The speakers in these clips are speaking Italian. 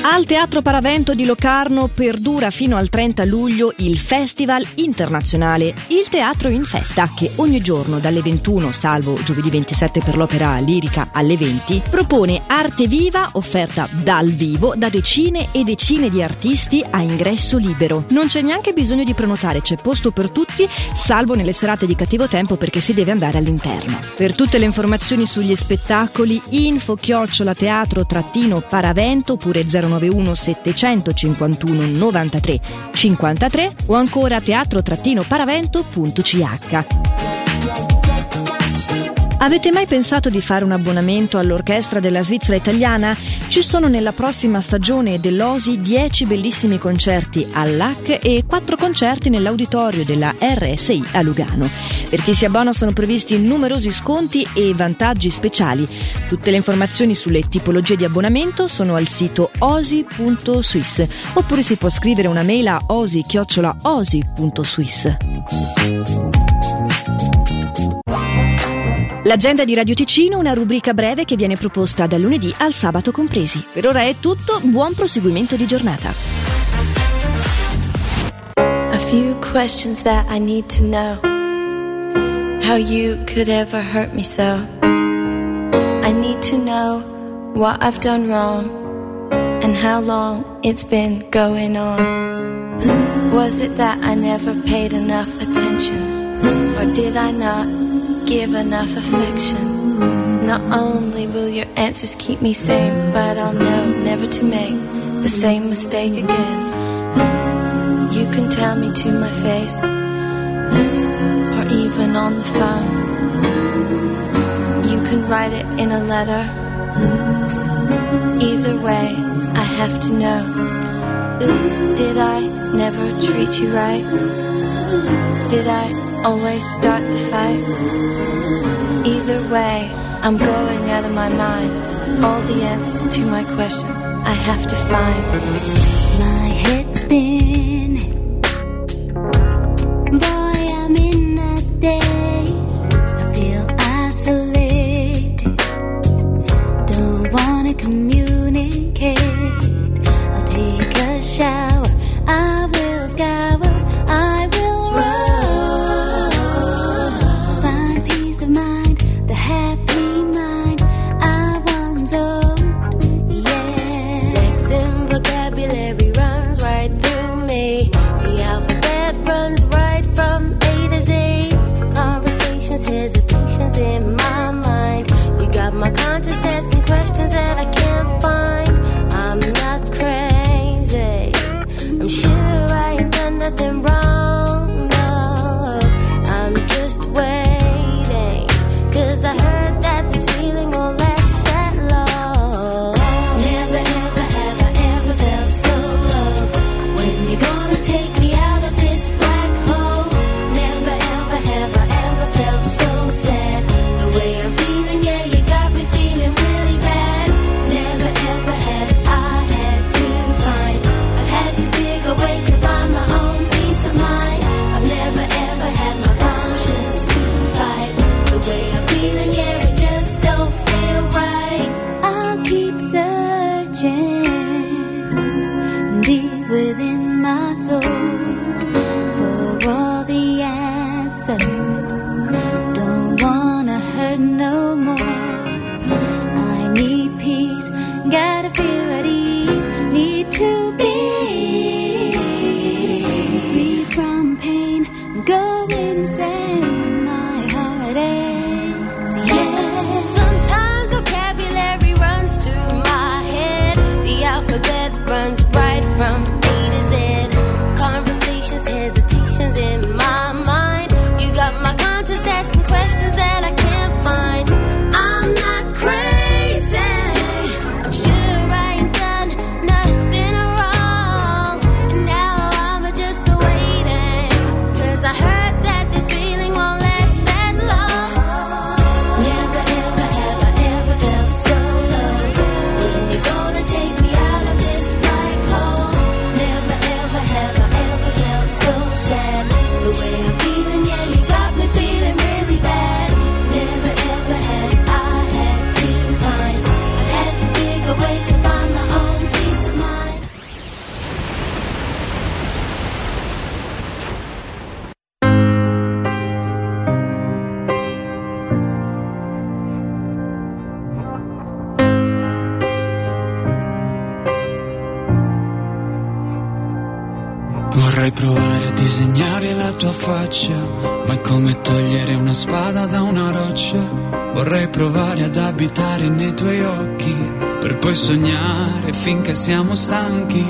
Al Teatro Paravento di Locarno perdura fino al 30 luglio il Festival internazionale Il Teatro in Festa, che ogni giorno dalle 21, salvo giovedì 27 per l'opera lirica alle 20, propone arte viva offerta dal vivo da decine e decine di artisti a ingresso libero. Non c'è neanche bisogno di prenotare, c'è posto per tutti, salvo nelle serate di cattivo tempo perché si deve andare all'interno. Per tutte le informazioni sugli spettacoli, info chiocciola teatro paravento oppure 09 991 751 93 53 o ancora teatro-paravento.ch. Avete mai pensato di fare un abbonamento all'orchestra della Svizzera italiana? Ci sono nella prossima stagione dell'OSI 10 bellissimi concerti all'AC e 4 concerti nell'auditorio della RSI a Lugano. Per chi si abbona sono previsti numerosi sconti e vantaggi speciali. Tutte le informazioni sulle tipologie di abbonamento sono al sito osi.swiss oppure si può scrivere una mail a osi-osi.swiss. L'agenda di Radio Ticino, una rubrica breve che viene proposta dal lunedì al sabato compresi. Per ora è tutto, buon proseguimento di giornata. A few questions that I need to know. How you could ever hurt me so. I need to know what I've done wrong and how long it's been going on. Was it that I never paid enough attention? Or did I not? Give enough affection. Not only will your answers keep me sane, but I'll know never to make the same mistake again. You can tell me to my face, or even on the phone. You can write it in a letter. Either way, I have to know. Did I never treat you right? Did I always start the fight. Either way, I'm going out of my mind. All the answers to my questions I have to find. My head's deep within my soul Vorrei provare a disegnare la tua faccia, ma è come togliere una spada da una roccia. Vorrei provare ad abitare nei tuoi occhi, per poi sognare finché siamo stanchi.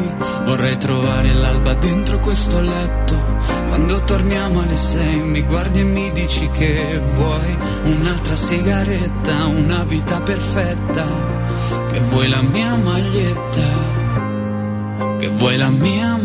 Vorrei trovare l'alba dentro questo letto, quando torniamo alle sei mi guardi e mi dici che vuoi un'altra sigaretta, una vita perfetta, che vuoi la mia maglietta che vuoi la mia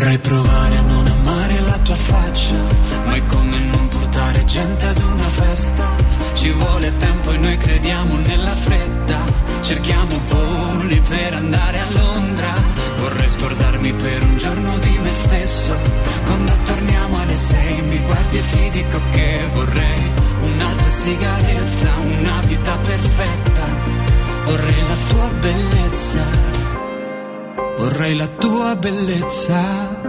Vorrei provare a non amare la tua faccia, ma è come non portare gente ad una festa. Ci vuole tempo e noi crediamo nella fretta. Cerchiamo la tua bellezza